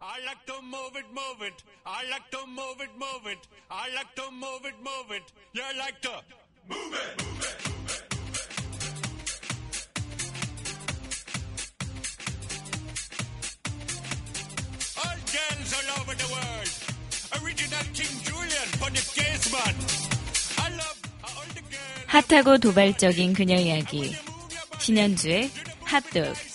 I like to move it, move it. I like to move it, move it. I like to move it, move it. You like to move it, move it. All girls all over the world. Original King Julian, Bonnie Gaisman. I love all the girls. 핫하고 도발적인 그녀 이야기. 신현주의 핫도그.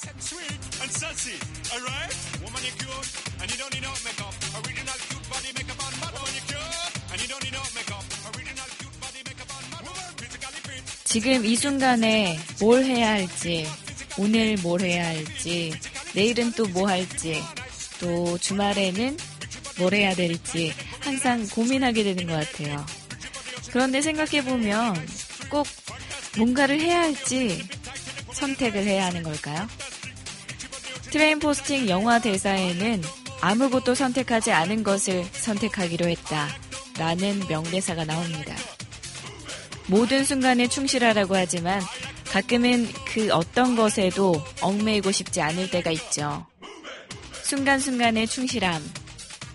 지금 이 순간에 뭘 해야 할지, 오늘 뭘 해야 할지, 내일은 또 뭐 할지, 또 주말에는 뭘 해야 될지 항상 고민하게 되는 것 같아요. 그런데 생각해보면 꼭 뭔가를 해야 할지 선택을 해야 하는 걸까요? 트레인스포팅 영화 대사에는 아무것도 선택하지 않은 것을 선택하기로 했다. 라는 명대사가 나옵니다. 모든 순간에 충실하라고 하지만 가끔은 그 어떤 것에도 얽매이고 싶지 않을 때가 있죠. 순간순간의 충실함.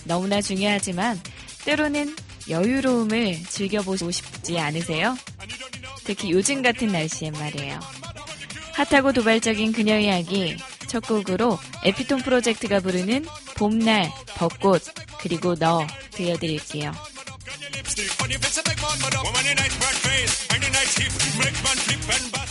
너무나 중요하지만 때로는 여유로움을 즐겨보고 싶지 않으세요? 특히 요즘 같은 날씨엔 말이에요. 핫하고 도발적인 그녀 이야기 첫 곡으로 에피톤 프로젝트가 부르는 봄날, 벚꽃, 그리고 너 들려드릴게요. stick. But face a big man, but a woman in nice broad face, and in nice hip, make man flip and back.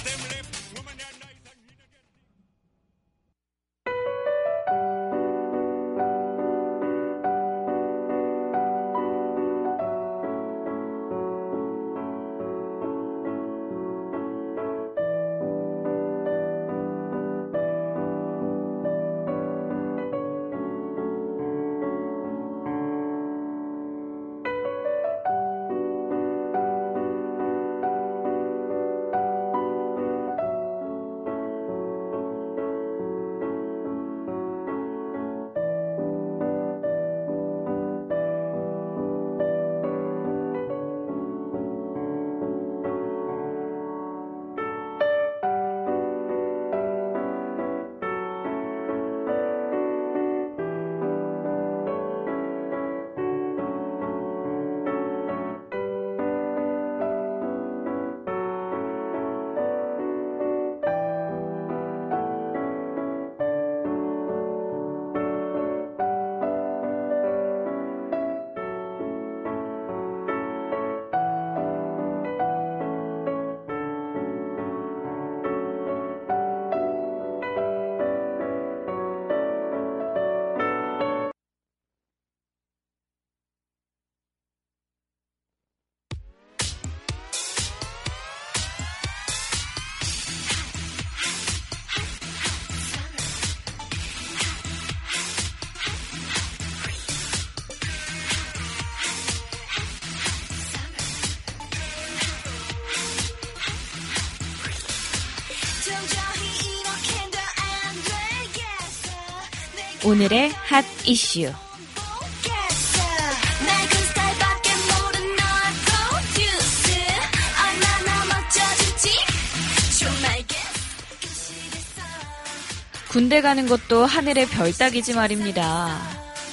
오늘의 핫 이슈. 군대 가는 것도 하늘의 별 따기지 말입니다.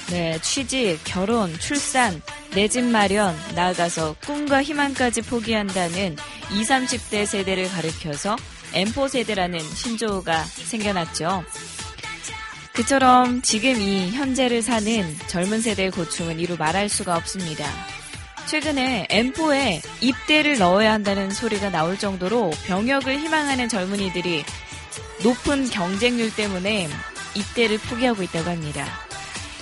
네, 취직, 결혼, 출산, 내 집 마련, 나아가서 꿈과 희망까지 포기한다는 20, 30대 세대를 가리켜서 M4 세대라는 신조어가 생겨났죠. 그처럼 지금 이 현재를 사는 젊은 세대의 고충은 이루 말할 수가 없습니다. 최근에 M4에 입대를 넣어야 한다는 소리가 나올 정도로 병역을 희망하는 젊은이들이 높은 경쟁률 때문에 입대를 포기하고 있다고 합니다.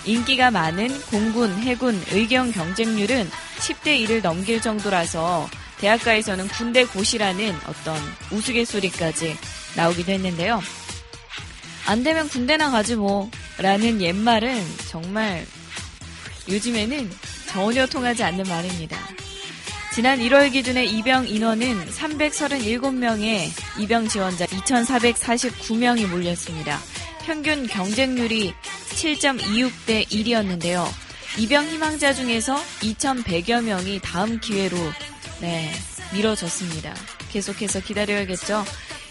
인기가 많은 공군, 해군, 의경 경쟁률은 10대 1을 넘길 정도라서 대학가에서는 군대 고시라는 어떤 우스갯소리까지 나오기도 했는데요. 안 되면 군대나 가지 뭐 라는 옛말은 정말 요즘에는 전혀 통하지 않는 말입니다. 지난 1월 기준의 입영 인원은 337명의 입영 지원자 2,449명이 몰렸습니다. 평균 경쟁률이 7.26대 1이었는데요. 입영 희망자 중에서 2,100여 명이 다음 기회로 네, 미뤄졌습니다. 계속해서 기다려야겠죠.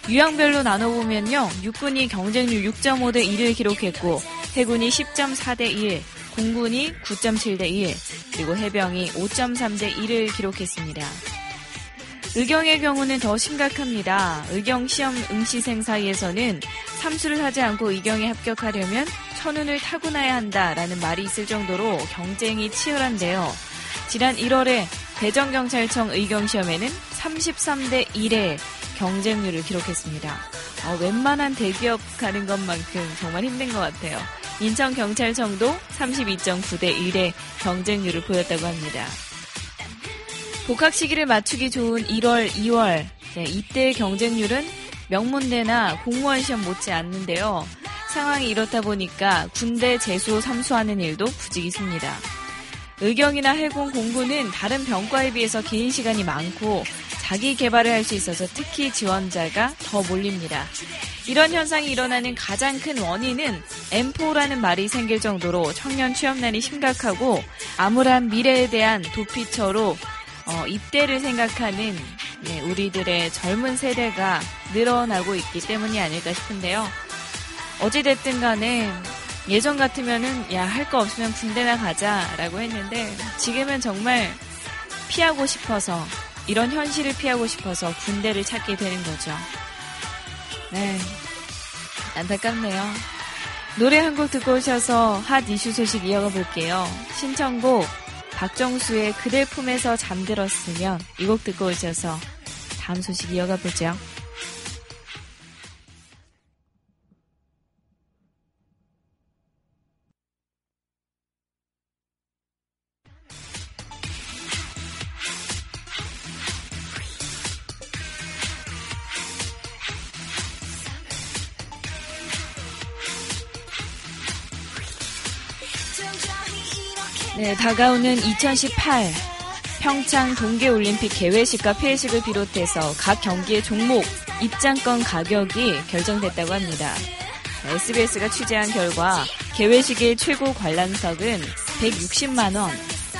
유형별로 나눠보면요. 육군이 경쟁률 6.5 대 1을 기록했고 해군이 10.4 대 1, 공군이 9.7 대 1, 그리고 해병이 5.3 대 1을 기록했습니다. 의경의 경우는 더 심각합니다. 의경 시험 응시생 사이에서는 삼수를 하지 않고 의경에 합격하려면 천운을 타고나야 한다라는 말이 있을 정도로 경쟁이 치열한데요. 지난 1월에 대전경찰청 의경시험에는 33대 1의 경쟁률을 기록했습니다. 어, 웬만한 대기업 가는 것만큼 정말 힘든 것 같아요. 인천경찰청도 32.9대 1의 경쟁률을 보였다고 합니다. 복학 시기를 맞추기 좋은 1월, 2월, 네, 이때 경쟁률은 명문대나 공무원 시험 못지 않는데요. 상황이 이렇다 보니까 군대 재수 삼수하는 일도 부지기습니다. 의경이나 해군 공군은 다른 병과에 비해서 긴 시간이 많고 자기 개발을 할 수 있어서 특히 지원자가 더 몰립니다. 이런 현상이 일어나는 가장 큰 원인은 M4라는 말이 생길 정도로 청년 취업난이 심각하고 암울한 미래에 대한 도피처로 어, 입대를 생각하는 네, 우리들의 젊은 세대가 늘어나고 있기 때문이 아닐까 싶은데요. 어찌됐든 간에 예전 같으면은 야 할 거 없으면 군대나 가자라고 했는데 지금은 정말 피하고 싶어서 이런 현실을 피하고 싶어서 군대를 찾게 되는 거죠. 네. 안타깝네요. 노래 한 곡 듣고 오셔서 핫 이슈 소식 이어가 볼게요. 신청곡 박정수의 그대 품에서 잠들었으면 이 곡 듣고 오셔서 다음 소식 이어가 보죠. 네, 다가오는 2018 평창 동계올림픽 개회식과 폐회식을 비롯해서 각 경기의 종목 입장권 가격이 결정됐다고 합니다. SBS가 취재한 결과 개회식의 최고 관람석은 160만원,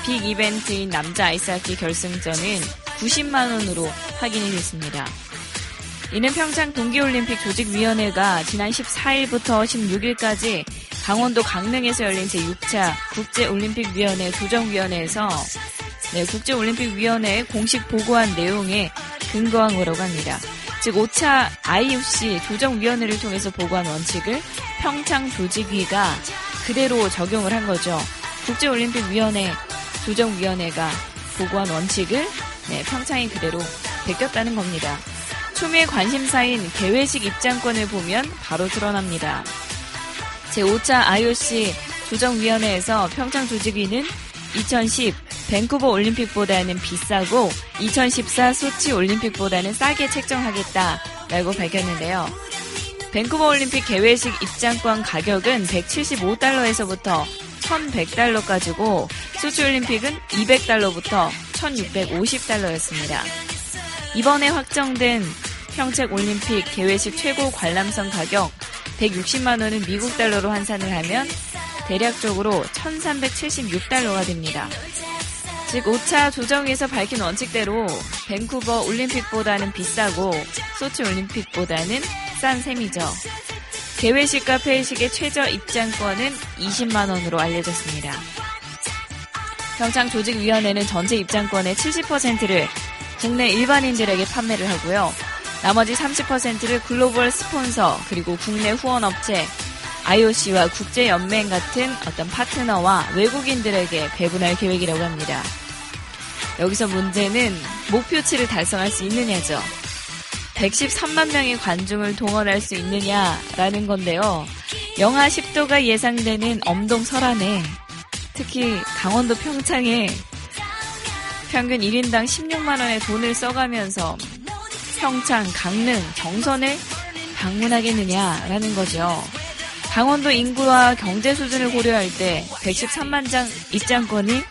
빅 이벤트인 남자 아이스하키 결승전은 90만원으로 확인이 됐습니다. 이는 평창 동계올림픽 조직위원회가 지난 14일부터 16일까지 강원도 강릉에서 열린 제6차 국제올림픽위원회 조정위원회에서 네, 국제올림픽위원회에 공식 보고한 내용에 근거한 거라고 합니다. 즉 5차 IOC 조정위원회를 통해서 보고한 원칙을 평창 조직위가 그대로 적용을 한 거죠. 국제올림픽위원회 조정위원회가 보고한 원칙을 네, 평창이 그대로 베꼈다는 겁니다. 초미의 관심사인 개회식 입장권을 보면 바로 드러납니다. 제5차 IOC 조정위원회에서 평창 조직위는 2010 밴쿠버 올림픽보다는 비싸고 2014 소치 올림픽보다는 싸게 책정하겠다라고 밝혔는데요. 밴쿠버 올림픽 개회식 입장권 가격은 175달러에서부터 1100달러까지고 소치 올림픽은 200달러부터 1650달러였습니다. 이번에 확정된 평책 올림픽 개회식 최고 관람선 가격 160만 원은 미국 달러로 환산을 하면 대략적으로 1376달러가 됩니다. 즉 5차 조정에서 밝힌 원칙대로 밴쿠버 올림픽보다는 비싸고 소치 올림픽보다는 싼 셈이죠. 개회식과 폐회식의 최저 입장권은 20만 원으로 알려졌습니다. 평창 조직위원회는 전체 입장권의 70%를 국내 일반인들에게 판매를 하고요. 나머지 30%를 글로벌 스폰서 그리고 국내 후원업체 IOC와 국제연맹 같은 어떤 파트너와 외국인들에게 배분할 계획이라고 합니다. 여기서 문제는 목표치를 달성할 수 있느냐죠. 113만 명의 관중을 동원할 수 있느냐라는 건데요. 영하 10도가 예상되는 엄동 설안에 특히 강원도 평창에 평균 1인당 16만 원의 돈을 써가면서 평창, 강릉, 정선을 방문하겠느냐라는 거죠. 강원도 인구와 경제 수준을 고려할 때 113만 장 입장권이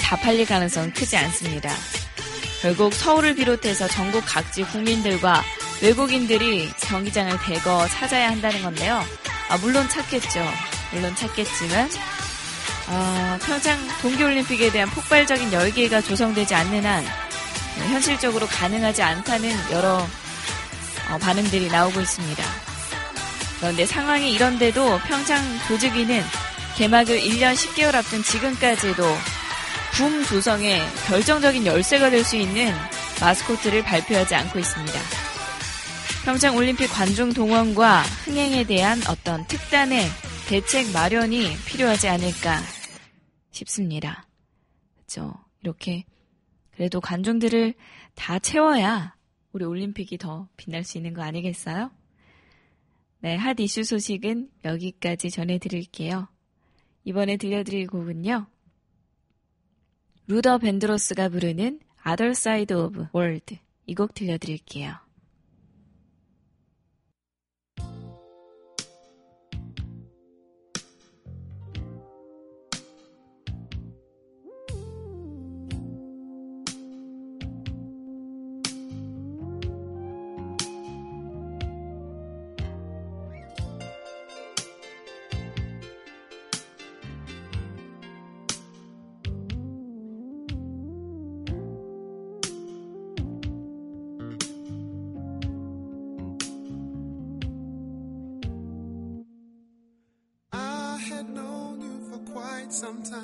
다 팔릴 가능성은 크지 않습니다. 결국 서울을 비롯해서 전국 각지 국민들과 외국인들이 경기장을 대거 찾아야 한다는 건데요. 아, 물론 찾겠죠. 물론 찾겠지만 어, 평창 동계올림픽에 대한 폭발적인 열기가 조성되지 않는 한 현실적으로 가능하지 않다는 여러 어, 반응들이 나오고 있습니다. 그런데 상황이 이런데도 평창 조직위는 개막을 1년 10개월 앞둔 지금까지도 붐 조성에 결정적인 열쇠가 될 수 있는 마스코트를 발표하지 않고 있습니다. 평창 올림픽 관중 동원과 흥행에 대한 어떤 특단의 대책 마련이 필요하지 않을까 싶습니다. 그렇죠? 이렇게 그래도 관중들을 다 채워야 우리 올림픽이 더 빛날 수 있는 거 아니겠어요? 네, 핫 이슈 소식은 여기까지 전해드릴게요. 이번에 들려드릴 곡은요. 루더 벤드로스가 부르는 Other Side of World 이 곡 들려드릴게요. Time,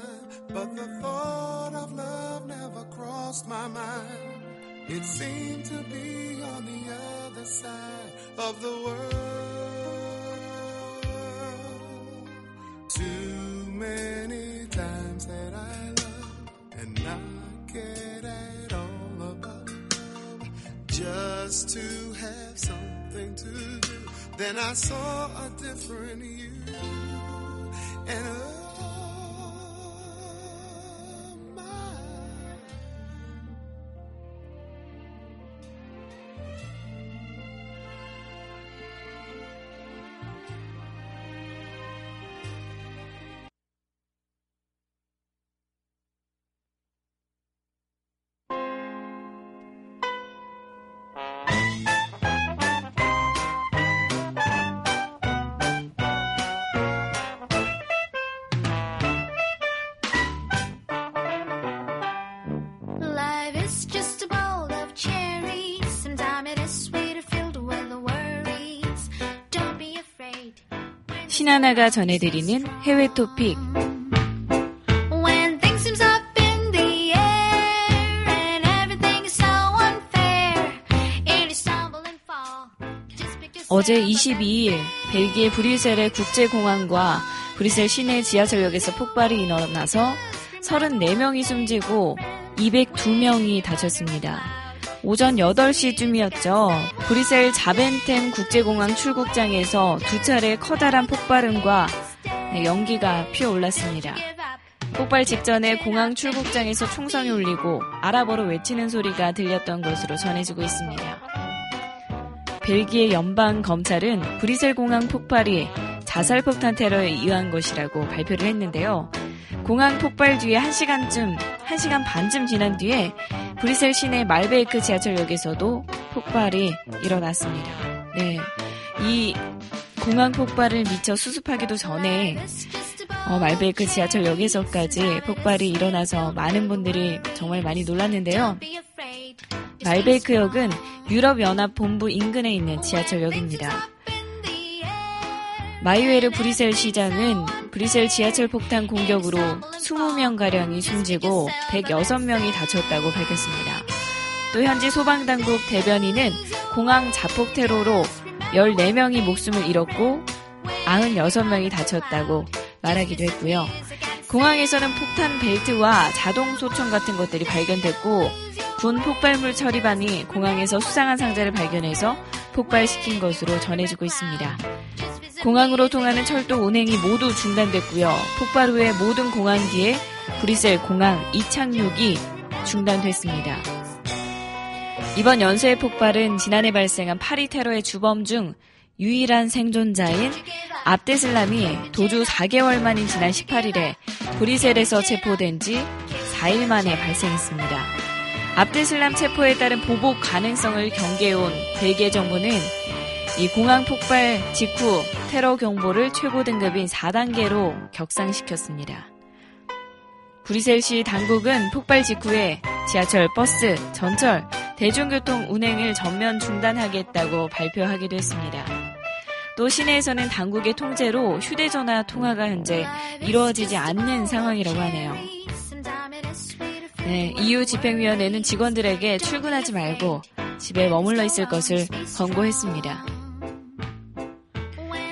but the thought of love never crossed my mind. It seemed to be on the other side of the world. Too many times that I love and not get at all about love just to have something to do. Then I saw a different you and a 신하나가 전해드리는 해외 토픽. 어제 22일 벨기에 브뤼셀의 국제공항과 브뤼셀 시내 지하철역에서 폭발이 일어나서 34명이 숨지고 202명이 다쳤습니다. 오전 8시쯤이었죠. 브뤼셀 자벤템 국제공항 출국장에서 두 차례 커다란 폭발음과 네, 연기가 피어올랐습니다. 폭발 직전에 공항 출국장에서 총성이 울리고 아랍어로 외치는 소리가 들렸던 것으로 전해지고 있습니다. 벨기에 연방 검찰은 브뤼셀 공항 폭발이 자살 폭탄 테러에 의한 것이라고 발표를 했는데요. 공항 폭발 뒤에 1시간쯤, 1시간 반쯤 지난 뒤에 브뤼셀 시내 말베이크 지하철역에서도 폭발이 일어났습니다. 네. 이 공항 폭발을 미처 수습하기도 전에 어, 말베이크 지하철역에서까지 폭발이 일어나서 많은 분들이 정말 많이 놀랐는데요. 말베이크역은 유럽연합본부 인근에 있는 지하철역입니다. 마이웨르 브뤼셀 시장은 브뤼셀 지하철 폭탄 공격으로 20명가량이 숨지고 106명이 다쳤다고 밝혔습니다. 또 현지 소방당국 대변인은 공항 자폭 테러로 14명이 목숨을 잃었고 96명이 다쳤다고 말하기도 했고요. 공항에서는 폭탄 벨트와 자동 소총 같은 것들이 발견됐고 군 폭발물 처리반이 공항에서 수상한 상자를 발견해서 폭발시킨 것으로 전해지고 있습니다. 공항으로 통하는 철도 운행이 모두 중단됐고요. 폭발 후에 모든 공항기에 브뤼셀 공항 이착륙이 중단됐습니다. 이번 연쇄 폭발은 지난해 발생한 파리 테러의 주범 중 유일한 생존자인 압데슬람이 도주 4개월 만인 지난 18일에 브뤼셀에서 체포된 지 4일 만에 발생했습니다. 압데슬람 체포에 따른 보복 가능성을 경계해온 벨기에 정부는 이 공항 폭발 직후 테러 경보를 최고 등급인 4단계로 격상시켰습니다. 브뤼셀시 당국은 폭발 직후에 지하철, 버스, 전철, 대중교통 운행을 전면 중단하겠다고 발표하기도 했습니다. 또 시내에서는 당국의 통제로 휴대전화 통화가 현재 이루어지지 않는 상황이라고 하네요. 네, EU 집행위원회는 직원들에게 출근하지 말고 집에 머물러 있을 것을 권고했습니다.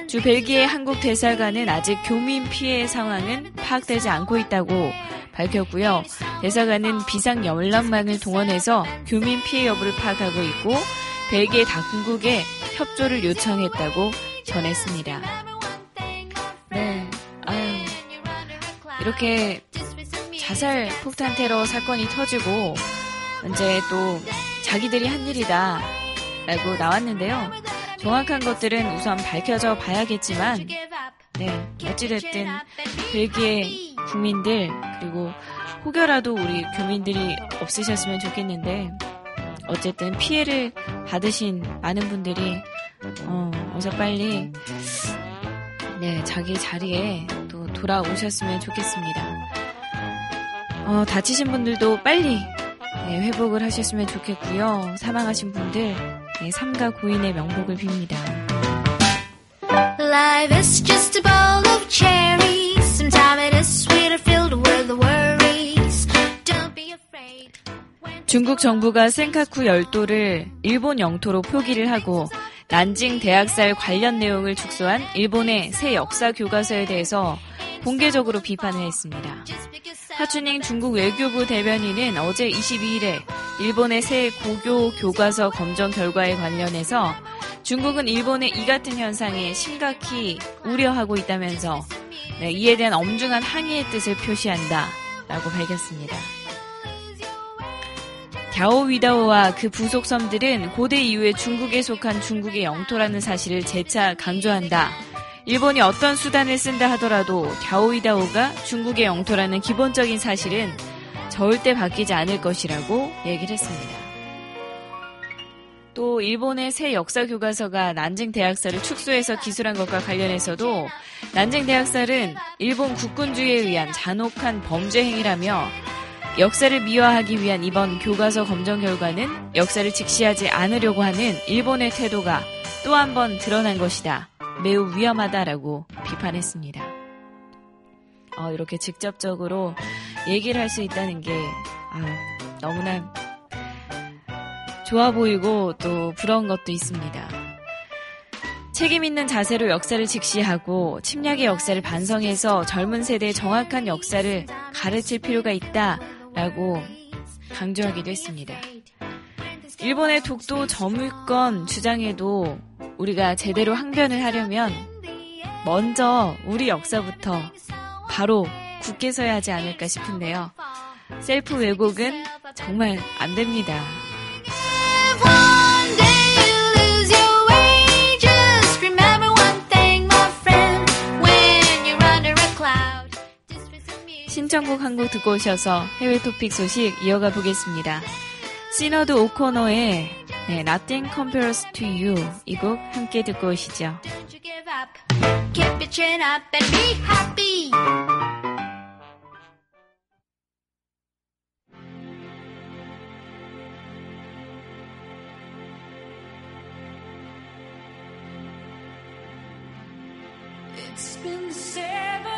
주 벨기에 한국 대사관은 아직 교민 피해 상황은 파악되지 않고 있다고 밝혔고요. 대사관은 비상 연락망을 동원해서 교민 피해 여부를 파악하고 있고 벨기에 당국에 협조를 요청했다고 전했습니다. 네, 아유 이렇게 자살 폭탄 테러 사건이 터지고 이제 또 자기들이 한 일이다 라고 나왔는데요. 정확한 것들은 우선 밝혀져 봐야겠지만 네, 어찌됐든 벨기에 국민들 그리고 혹여라도 우리 교민들이 없으셨으면 좋겠는데 어쨌든 피해를 받으신 많은 분들이 어, 어서 빨리 네, 자기 자리에 또 돌아오셨으면 좋겠습니다. 어, 다치신 분들도 빨리 네, 회복을 하셨으면 좋겠고요. 사망하신 분들 네, 삼가 고인의 명복을 빕니다. Life is just a bowl of cherries. Sometimes it is sweeter filled with worries. Don't be afraid. 중국 정부가 센카쿠 열도를 일본 영토로 표기를 하고 난징 대학살 관련 내용을 축소한 일본의 새 역사 교과서에 대해서 공개적으로 비판을 했습니다. 하춘잉 중국 외교부 대변인은 어제 22일에 일본의 새 고교 교과서 검정 결과에 관련해서 중국은 일본의 이 같은 현상에 심각히 우려하고 있다면서 네, 이에 대한 엄중한 항의의 뜻을 표시한다 라고 밝혔습니다. 갸오위다오와 그 부속 섬들은 고대 이후에 중국에 속한 중국의 영토라는 사실을 재차 강조한다. 일본이 어떤 수단을 쓴다 하더라도 갸오위다오가 중국의 영토라는 기본적인 사실은 절대 바뀌지 않을 것이라고 얘기를 했습니다. 또 일본의 새 역사 교과서가 난징 대학살을 축소해서 기술한 것과 관련해서도 난징 대학살은 일본 국군주의에 의한 잔혹한 범죄 행위라며 역사를 미화하기 위한 이번 교과서 검정 결과는 역사를 직시하지 않으려고 하는 일본의 태도가 또 한 번 드러난 것이다. 매우 위험하다라고 비판했습니다. 어, 이렇게 직접적으로 얘기를 할 수 있다는 게 아, 너무나 좋아 보이고 또 부러운 것도 있습니다. 책임 있는 자세로 역사를 직시하고 침략의 역사를 반성해서 젊은 세대의 정확한 역사를 가르칠 필요가 있다라고 강조하기도 했습니다. 일본의 독도 점유권 주장에도 우리가 제대로 항변을 하려면 먼저 우리 역사부터 바로 굳게 서야 하지 않을까 싶은데요. 셀프 왜곡은 정말 안 됩니다. 신청곡 한 곡 듣고 오셔서 해외 토픽 소식 이어가 보겠습니다. 시너드 오코노의 네, Nothing Compares to You 이 곡 함께 듣고 오시죠. Don't you give up. Keep your chin up and be happy. It's been seven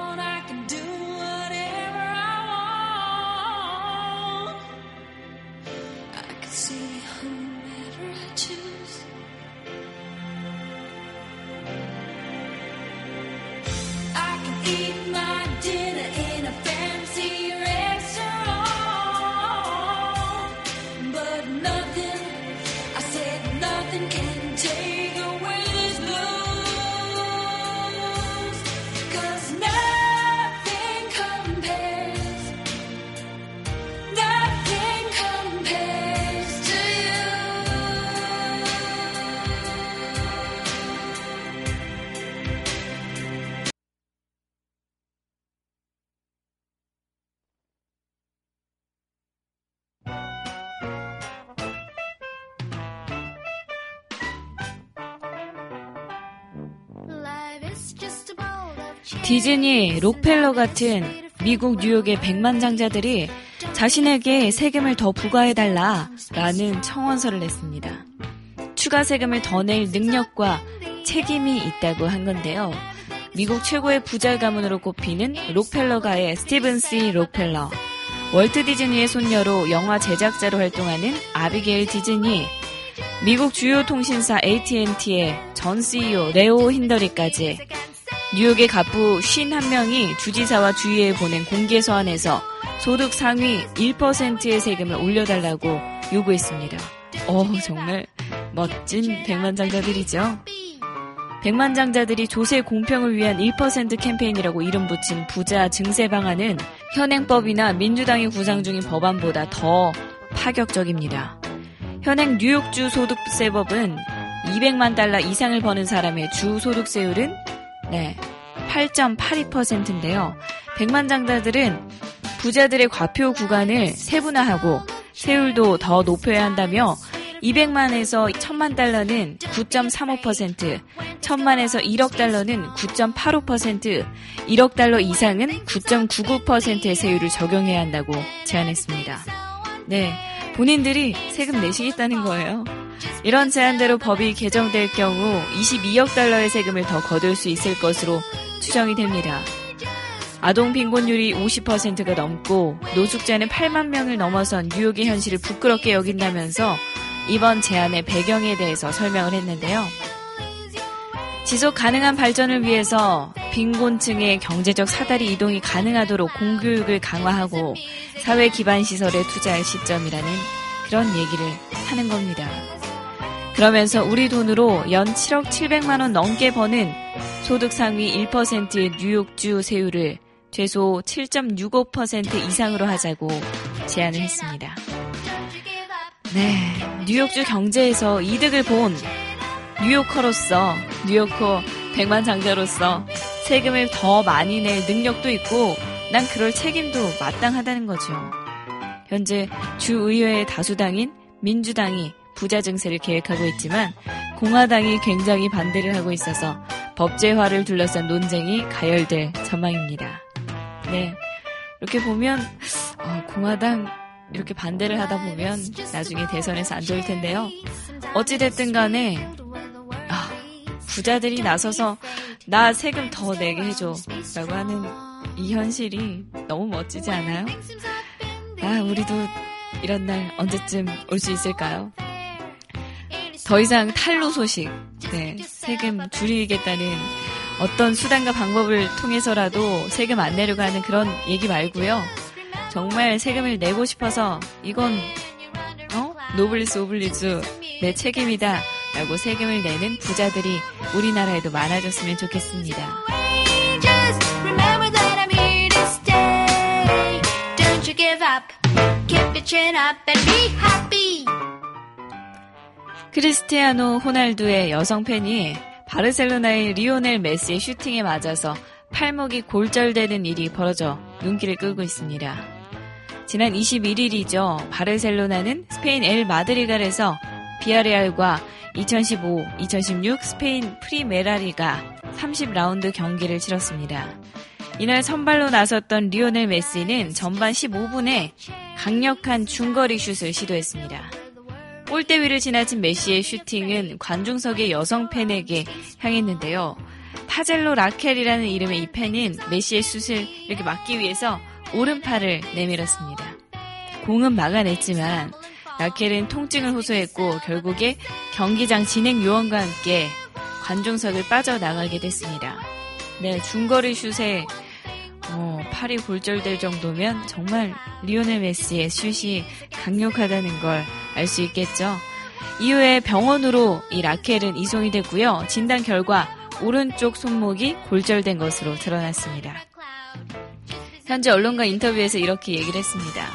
디즈니, 록펠러 같은 미국 뉴욕의 백만장자들이 자신에게 세금을 더 부과해달라 라는 청원서를 냈습니다. 추가 세금을 더 낼 능력과 책임이 있다고 한 건데요. 미국 최고의 부자 가문으로 꼽히는 록펠러가의 스티븐 C. 록펠러, 월트 디즈니의 손녀로 영화 제작자로 활동하는 아비게일 디즈니, 미국 주요 통신사 AT&T의 전 CEO 레오 힌더리까지 뉴욕의 갑부 51명이 주지사와 주위에 보낸 공개 서한에서 소득 상위 1%의 세금을 올려달라고 요구했습니다. 어, 정말 멋진 백만장자들이죠. 백만장자들이 조세 공평을 위한 1% 캠페인이라고 이름 붙인 부자 증세 방안은 현행법이나 민주당이 구상 중인 법안보다 더 파격적입니다. 현행 뉴욕주 소득세법은 200만 달러 이상을 버는 사람의 주 소득세율은 네, 8.82%인데요. 백만장자들은 부자들의 과표 구간을 세분화하고 세율도 더 높여야 한다며 200만에서 1000만 달러는 9.35%, 1000만에서 1억 달러는 9.85%, 1억 달러 이상은 9.99%의 세율을 적용해야 한다고 제안했습니다. 네, 본인들이 세금 내시겠다는 거예요. 이런 제안대로 법이 개정될 경우 22억 달러의 세금을 더 거둘 수 있을 것으로 추정이 됩니다. 아동 빈곤율이 50%가 넘고 노숙자는 8만 명을 넘어선 뉴욕의 현실을 부끄럽게 여긴다면서 이번 제안의 배경에 대해서 설명을 했는데요. 지속 가능한 발전을 위해서 빈곤층의 경제적 사다리 이동이 가능하도록 공교육을 강화하고 사회 기반 시설에 투자할 시점이라는 그런 얘기를 하는 겁니다. 그러면서 우리 돈으로 연 7억 700만 원 넘게 버는 소득 상위 1%의 뉴욕주 세율을 최소 7.65% 이상으로 하자고 제안을 했습니다. 네, 뉴욕주 경제에서 이득을 본 뉴요커로서, 뉴요커 백만 장자로서 세금을 더 많이 낼 능력도 있고, 난 그럴 책임도 마땅하다는 거죠. 현재 주의회의 다수당인 민주당이 부자 증세를 계획하고 있지만, 공화당이 굉장히 반대를 하고 있어서 법제화를 둘러싼 논쟁이 가열될 전망입니다. 네. 이렇게 보면, 어, 공화당 이렇게 반대를 하다 보면 나중에 대선에서 안 좋을 텐데요. 어찌됐든 간에, 아, 부자들이 나서서 나 세금 더 내게 해줘. 라고 하는 이 현실이 너무 멋지지 않아요? 아, 우리도 이런 날 언제쯤 올 수 있을까요? 더 이상 탈루 소식, 네, 세금 줄이겠다는 어떤 수단과 방법을 통해서라도 세금 안 내려고 하는 그런 얘기 말고요. 정말 세금을 내고 싶어서 이건 어? 노블리스 오블리주 내 책임이다 라고 세금을 내는 부자들이 우리나라에도 많아졌으면 좋겠습니다. Just remember that I'm here to stay. Don't you give up. Keep your chin up and be happy. 크리스티아노 호날두의 여성 팬이 바르셀로나의 리오넬 메시의 슈팅에 맞아서 팔목이 골절되는 일이 벌어져 눈길을 끌고 있습니다. 지난 21일이죠. 바르셀로나는 스페인 엘 마드리갈에서 비아레알과 2015-2016 스페인 프리메라리가 30라운드 경기를 치렀습니다. 이날 선발로 나섰던 리오넬 메시는 전반 15분에 강력한 중거리 슛을 시도했습니다. 골대 위를 지나친 메시의 슈팅은 관중석의 여성 팬에게 향했는데요. 파젤로 라켈이라는 이름의 이 팬은 메시의 슛을 이렇게 막기 위해서 오른팔을 내밀었습니다. 공은 막아냈지만 라켈은 통증을 호소했고 결국에 경기장 진행 요원과 함께 관중석을 빠져나가게 됐습니다. 네, 중거리 슛에 어, 팔이 골절될 정도면 정말 리오넬 메시의 슛이 강력하다는 걸 알 수 있겠죠. 이후에 병원으로 이 라켈은 이송이 됐고요. 진단 결과 오른쪽 손목이 골절된 것으로 드러났습니다. 현재 언론과 인터뷰에서 이렇게 얘기를 했습니다.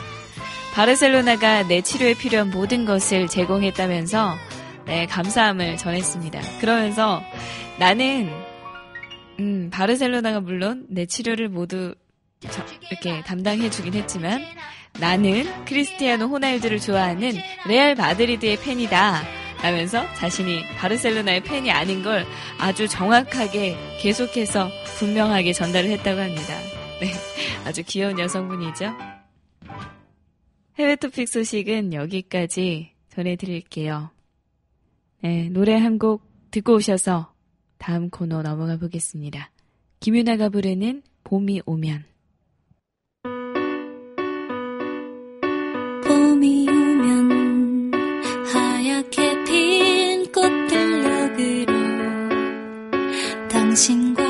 바르셀로나가 내 치료에 필요한 모든 것을 제공했다면서 네, 감사함을 전했습니다. 그러면서 나는 음, 바르셀로나가 물론 내 치료를 모두 저- 이렇게 담당해 주긴 했지만 나는 크리스티아노 호날두를 좋아하는 레알 마드리드의 팬이다. 라면서 자신이 바르셀로나의 팬이 아닌 걸 아주 정확하게 계속해서 분명하게 전달을 했다고 합니다. 네, 아주 귀여운 여성분이죠. 해외 토픽 소식은 여기까지 전해드릴게요. 네, 노래 한 곡 듣고 오셔서 다음 코너 넘어가 보겠습니다. 김윤아가 부르는 봄이 오면. 봄이 오면 하얗게 핀 꽃들 역으로 당신과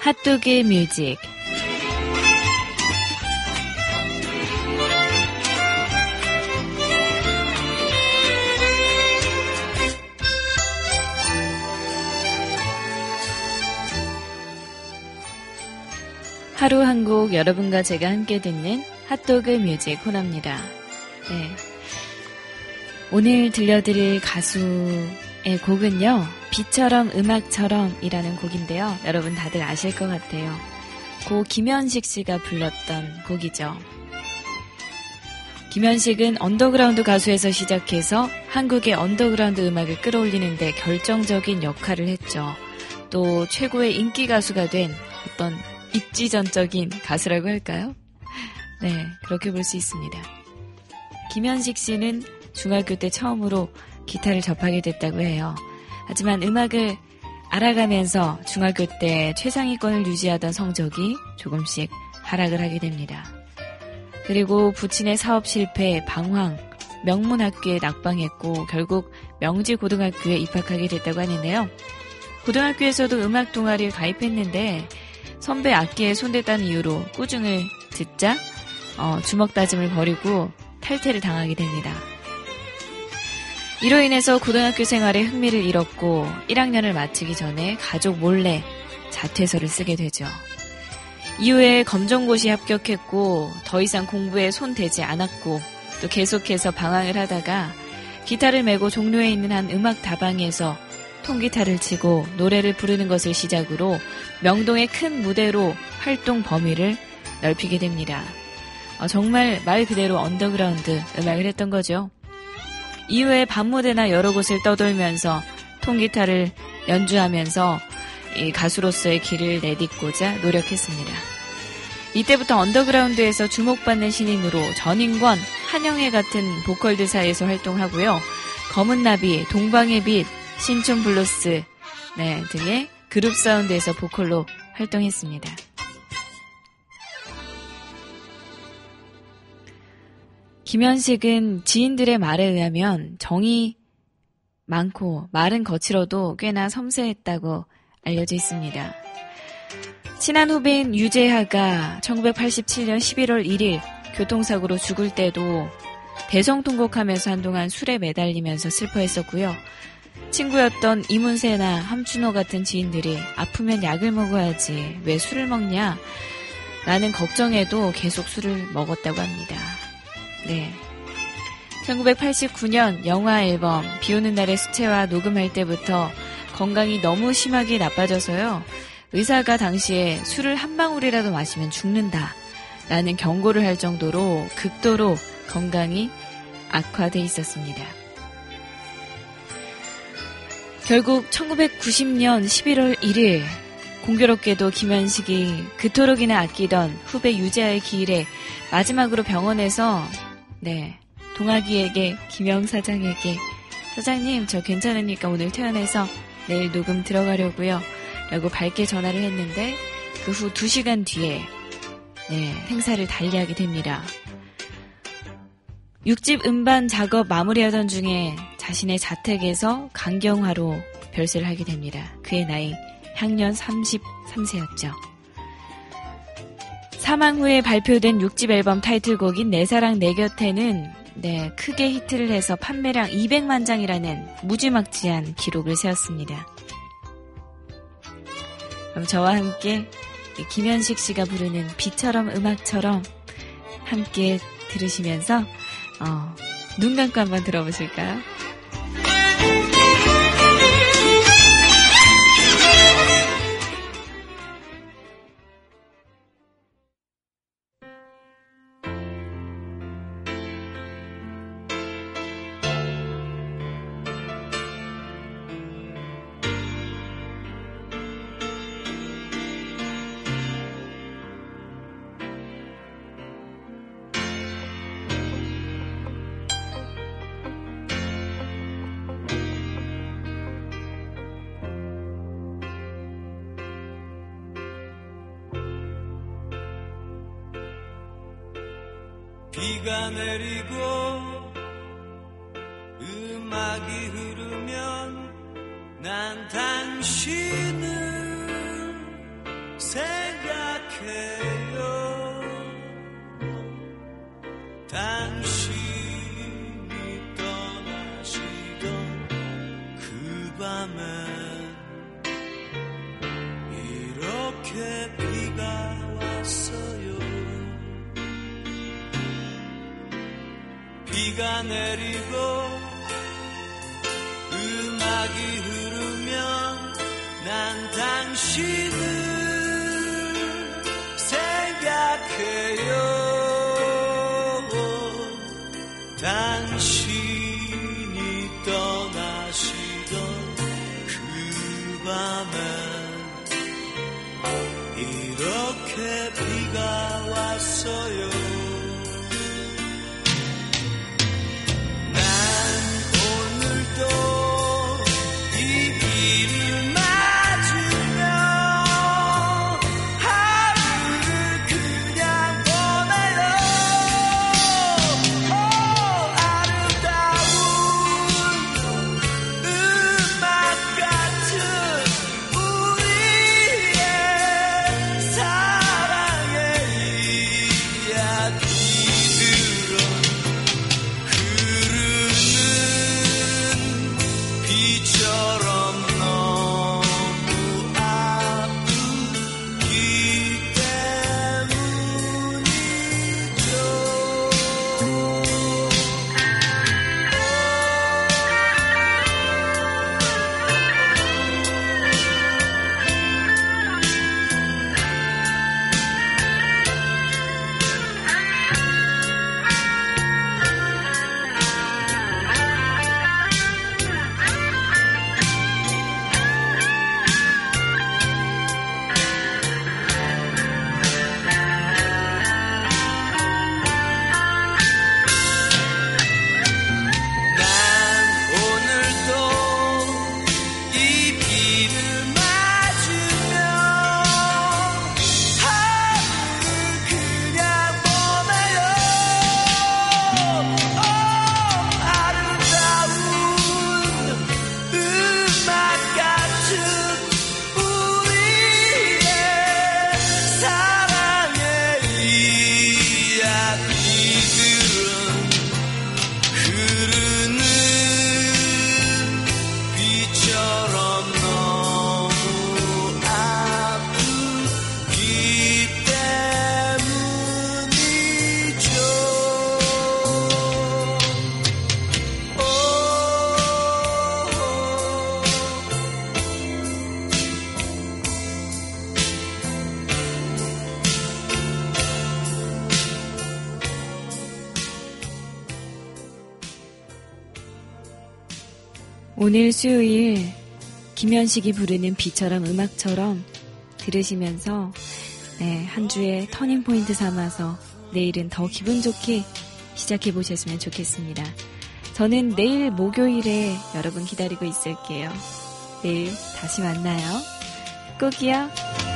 핫도그 뮤직. 하루 한 곡 여러분과 제가 함께 듣는 핫도그 뮤직 코너입니다. 네. 오늘 들려드릴 가수 의 곡은요, 비처럼 음악처럼이라는 곡인데요. 여러분 다들 아실 것 같아요. 고 김현식 씨가 불렀던 곡이죠. 김현식은 언더그라운드 가수에서 시작해서 한국의 언더그라운드 음악을 끌어올리는데 결정적인 역할을 했죠. 또 최고의 인기 가수가 된 어떤 입지전적인 가수라고 할까요? 네, 그렇게 볼 수 있습니다. 김현식 씨는 중학교 때 처음으로 기타를 접하게 됐다고 해요. 하지만 음악을 알아가면서 중학교 때 최상위권을 유지하던 성적이 조금씩 하락을 하게 됩니다. 그리고 부친의 사업 실패, 방황, 명문학교에 낙방했고 결국 명지고등학교에 입학하게 됐다고 하는데요. 고등학교에서도 음악 동아리에 가입했는데 선배 악기에 손댔다는 이유로 꾸중을 듣자 어, 주먹 다짐을 벌이고 탈퇴를 당하게 됩니다. 이로 인해서 고등학교 생활에 흥미를 잃었고 1학년을 마치기 전에 가족 몰래 자퇴서를 쓰게 되죠. 이후에 검정고시 합격했고 더 이상 공부에 손 대지 않았고 또 계속해서 방황을 하다가 기타를 메고 종로에 있는 한 음악 다방에서 통기타를 치고 노래를 부르는 것을 시작으로 명동의 큰 무대로 활동 범위를 넓히게 됩니다. 어, 정말 말 그대로 언더그라운드 음악을 했던 거죠. 이후에 밤무대나 여러 곳을 떠돌면서 통기타를 연주하면서 이 가수로서의 길을 내딛고자 노력했습니다. 이때부터 언더그라운드에서 주목받는 신인으로 전인권, 한영애 같은 보컬들 사이에서 활동하고요. 검은나비, 동방의 빛, 신촌 블루스 네, 등의 그룹 사운드에서 보컬로 활동했습니다. 김현식은 지인들의 말에 의하면 정이 많고 말은 거칠어도 꽤나 섬세했다고 알려져 있습니다. 친한 후배인 유재하가 1987년 11월 1일 교통사고로 죽을 때도 대성통곡하면서 한동안 술에 매달리면서 슬퍼했었고요. 친구였던 이문세나 함춘호 같은 지인들이 아프면 약을 먹어야지 왜 술을 먹냐? 라는 걱정에도 계속 술을 먹었다고 합니다. 네. 1989년 영화 앨범 비 오는 날의 수채화 녹음할 때부터 건강이 너무 심하게 나빠져서요. 의사가 당시에 술을 한 방울이라도 마시면 죽는다. 라는 경고를 할 정도로 극도로 건강이 악화돼 있었습니다. 결국 1990년 11월 1일 공교롭게도 김현식이 그토록이나 아끼던 후배 유재하의 기일에 마지막으로 병원에서 네 동아기에게 김영 사장에게 사장님 저 괜찮으니까 오늘 퇴원해서 내일 녹음 들어가려고요 라고 밝게 전화를 했는데 그 후 2시간 뒤에 네 행사를 달리하게 됩니다. 6집 음반 작업 마무리하던 중에 자신의 자택에서 강경화로 별세를 하게 됩니다. 그의 나이 향년 33세였죠. 사망 후에 발표된 6집 앨범 타이틀곡인 내 사랑 내 곁에는 네, 크게 히트를 해서 판매량 200만 장이라는 무지막지한 기록을 세웠습니다. 그럼 저와 함께 김현식 씨가 부르는 비처럼 음악처럼 함께 들으시면서 어, 눈 감고 한번 들어보실까요? 비 내리고 음악이 흐르면 난 당신 오늘 수요일 김현식이 부르는 비처럼 음악처럼 들으시면서 네, 한 주의 터닝 포인트 삼아서 내일은 더 기분 좋게 시작해 보셨으면 좋겠습니다. 저는 내일 목요일에 여러분 기다리고 있을게요. 내일 다시 만나요. 꼭이요.